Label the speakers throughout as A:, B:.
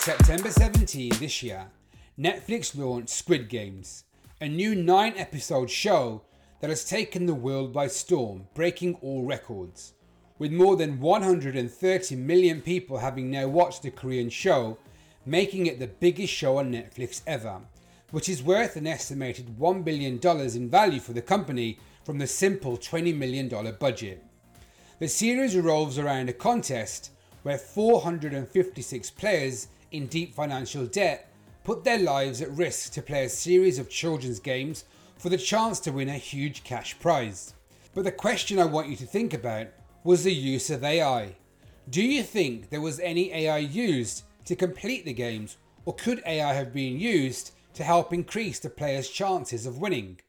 A: September 17 this year, Netflix launched Squid Games, a new nine episode show that has taken the world by storm, breaking all records. With more than 130 million people having now watched the Korean show, making it the biggest show on Netflix ever, which is worth an estimated $1 billion in value for the company from the simple $20 million budget. The series revolves around a contest where 456 players in deep financial debt put their lives at risk to play a series of children's games for the chance to win a huge cash prize. But the question I want you to think about was the use of AI. Do you think there was any AI used to complete the games, or could AI have been used to help increase the player's chances of winning?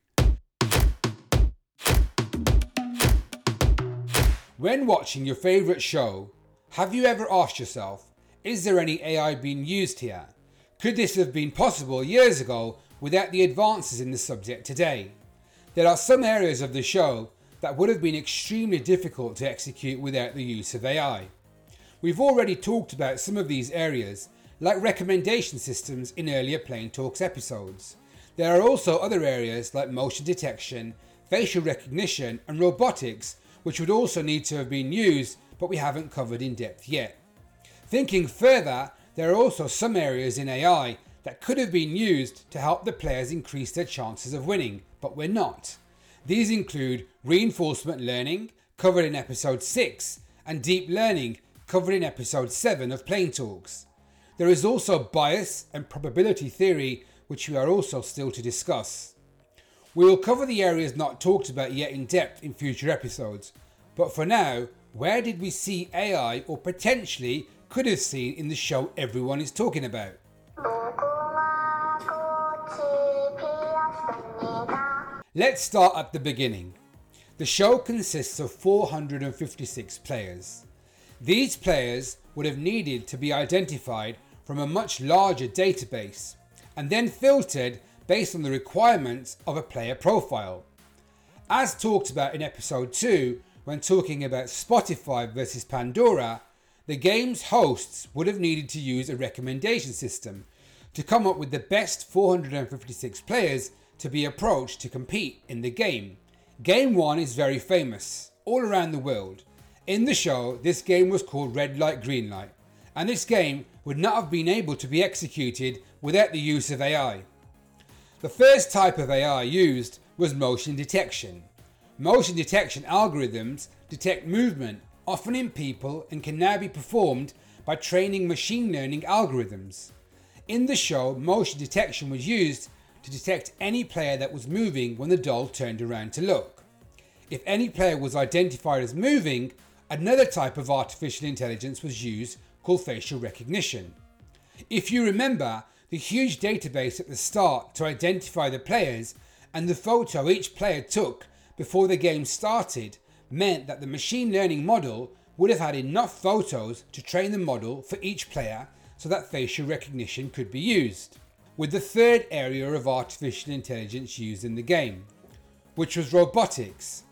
A: When watching your favourite show, have you ever asked yourself, is there any AI being used here? Could this have been possible years ago without the advances in the subject today? There are some areas of the show that would have been extremely difficult to execute without the use of AI. We've already talked about some of these areas, like recommendation systems in earlier Plain Talks episodes. There are also other areas like motion detection, facial recognition, and robotics which would also need to have been used but we haven't covered in depth yet. Thinking further, there are also some areas in AI that could have been used to help the players increase their chances of winning, but we're not. These include reinforcement learning, covered in episode 6, and deep learning, covered in episode 7 of Plane Talks. There is also bias and probability theory, which we are also still to discuss. We will cover the areas not talked about yet in depth in future episodes, but for now, where did we see AI or potentially could have seen in the show everyone is talking about? Let's start at the beginning. The show consists of 456 players. These players would have needed to be identified from a much larger database and then filtered based on the requirements of a player profile. As talked about in episode 2, when talking about Spotify versus Pandora, the game's hosts would have needed to use a recommendation system to come up with the best 456 players to be approached to compete in the game. Game 1 is very famous all around the world. In the show, this game was called Red Light Green Light, and this game would not have been able to be executed without the use of AI. The first type of AI used was motion detection. Motion detection algorithms detect movement, often in people, and can now be performed by training machine learning algorithms. In the show, motion detection was used to detect any player that was moving when the doll turned around to look. If any player was identified as moving, another type of artificial intelligence was used called facial recognition. If you remember, the huge database at the start to identify the players and the photo each player took before the game started meant that the machine learning model would have had enough photos to train the model for each player so that facial recognition could be used. With the third area of artificial intelligence used in the game, which was robotics,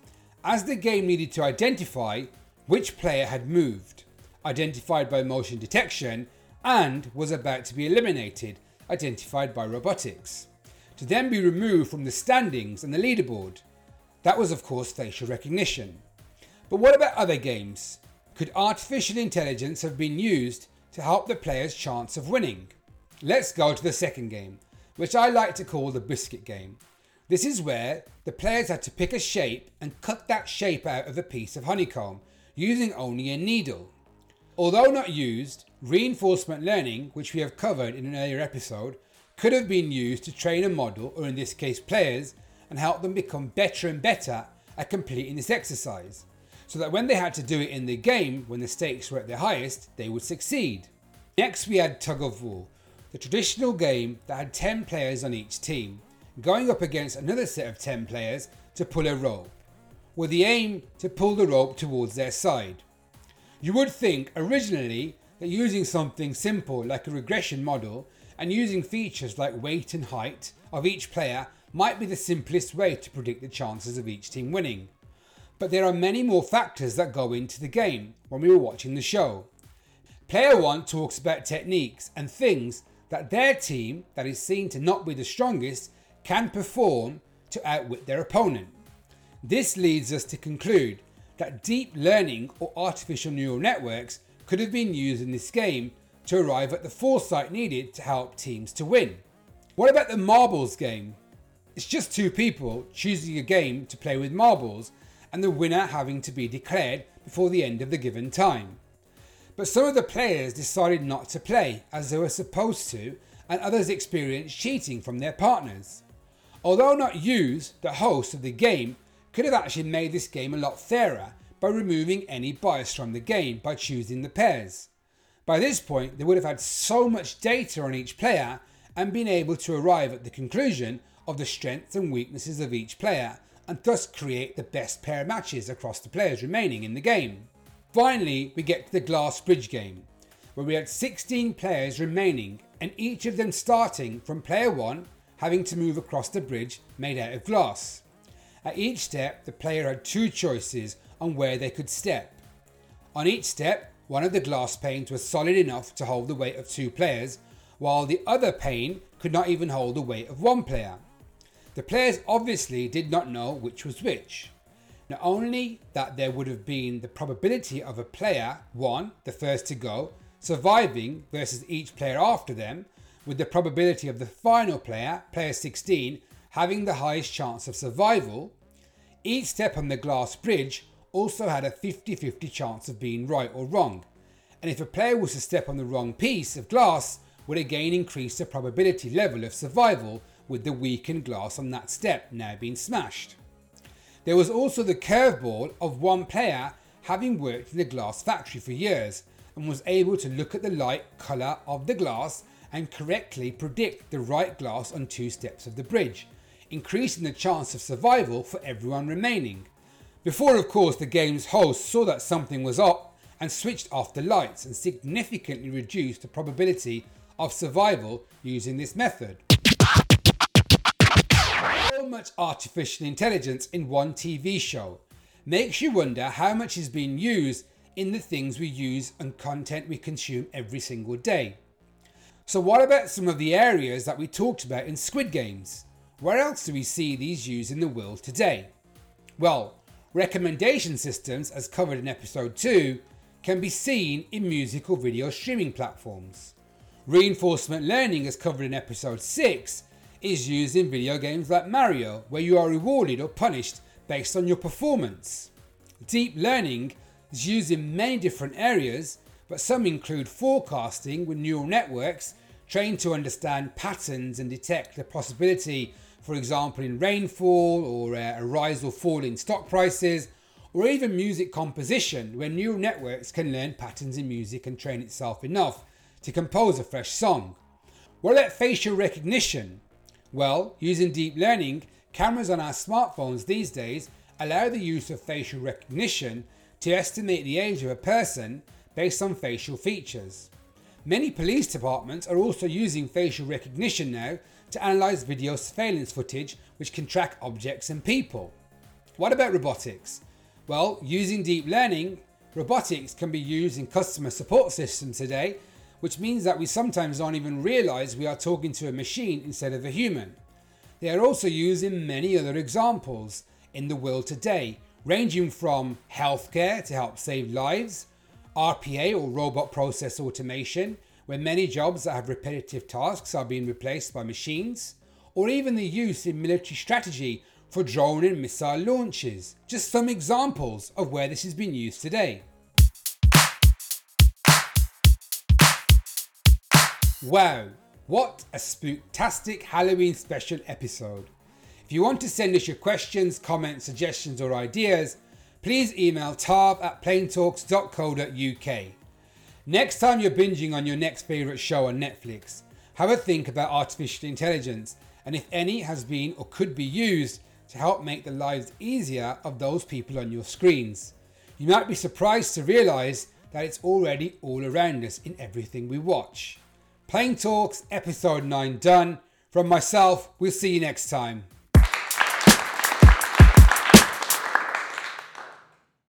A: as the game needed to identify which player had moved, identified by motion detection, and was about to be eliminated identified by robotics, to then be removed from the standings and the leaderboard. That was, of course, facial recognition. But what about other games? Could artificial intelligence have been used to help the player's chance of winning? Let's go to the second game, which I like to call the biscuit game. This is where the players had to pick a shape and cut that shape out of a piece of honeycomb using only a needle. Although not used, reinforcement learning, which we have covered in an earlier episode, could have been used to train a model, or in this case players, and help them become better and better at completing this exercise, so that when they had to do it in the game, when the stakes were at their highest, they would succeed. Next, we had Tug of War, the traditional game that had 10 players on each team, going up against another set of 10 players to pull a rope, with the aim to pull the rope towards their side. You would think originally that using something simple like a regression model and using features like weight and height of each player might be the simplest way to predict the chances of each team winning. But there are many more factors that go into the game when we were watching the show. Player 1 talks about techniques and things that their team, that is seen to not be the strongest, can perform to outwit their opponent. This leads us to conclude that deep learning or artificial neural networks could have been used in this game to arrive at the foresight needed to help teams to win. What about the marbles game? It's just two people choosing a game to play with marbles and the winner having to be declared before the end of the given time. But some of the players decided not to play as they were supposed to, and others experienced cheating from their partners. Although not used, the host of the game could have actually made this game a lot fairer by removing any bias from the game by choosing the pairs. By this point, they would have had so much data on each player and been able to arrive at the conclusion of the strengths and weaknesses of each player and thus create the best pair of matches across the players remaining in the game. Finally, we get to the glass bridge game, where we had 16 players remaining and each of them starting from player 1 having to move across the bridge made out of glass. At each step, the player had two choices on where they could step. On each step, one of the glass panes was solid enough to hold the weight of two players, while the other pane could not even hold the weight of one player. The players obviously did not know which was which. Not only that there would have been the probability of a player, one, the first to go, surviving versus each player after them, with the probability of the final player, player 16, having the highest chance of survival, each step on the glass bridge also had a 50 50 chance of being right or wrong. And if a player was to step on the wrong piece of glass, would again increase the probability level of survival with the weakened glass on that step now being smashed. There was also the curveball of one player having worked in the glass factory for years and was able to look at the light colour of the glass and correctly predict the right glass on two steps of the bridge, increasing the chance of survival for everyone remaining. Before, of course, the game's host saw that something was up and switched off the lights and significantly reduced the probability of survival using this method. Much artificial intelligence in one TV show makes you wonder how much is being used in the things we use and content we consume every single day. So, what about some of the areas that we talked about in Squid Games? Where else do we see these used in the world today? Well, recommendation systems, as covered in episode 2, can be seen in musical video streaming platforms. Reinforcement learning, as covered in episode 6, is used in video games like Mario, where you are rewarded or punished based on your performance. Deep learning is used in many different areas, but some include forecasting with neural networks trained to understand patterns and detect the possibility, for example, in rainfall or uh, a rise or fall in stock prices, or even music composition, where neural networks can learn patterns in music and train itself enough to compose a fresh song. What about facial recognition? Well, using deep learning, cameras on our smartphones these days allow the use of facial recognition to estimate the age of a person based on facial features. Many police departments are also using facial recognition now to analyse video surveillance footage which can track objects and people. What about robotics? Well, using deep learning, robotics can be used in customer support systems today, which means that we sometimes don't even realise we are talking to a machine instead of a human. They are also used in many other examples in the world today, ranging from healthcare to help save lives, RPA or robot process automation, where many jobs that have repetitive tasks are being replaced by machines, or even the use in military strategy for drone and missile launches. Just some examples of where this has been used today. Wow, what a spooktastic Halloween special episode. If you want to send us your questions, comments, suggestions, or ideas, please email tarb at planetalks.co.uk. Next time you're binging on your next favourite show on Netflix, have a think about artificial intelligence and if any has been or could be used to help make the lives easier of those people on your screens. You might be surprised to realise that it's already all around us in everything we watch. Plane Talks, episode 9 done. From myself, we'll see you next time.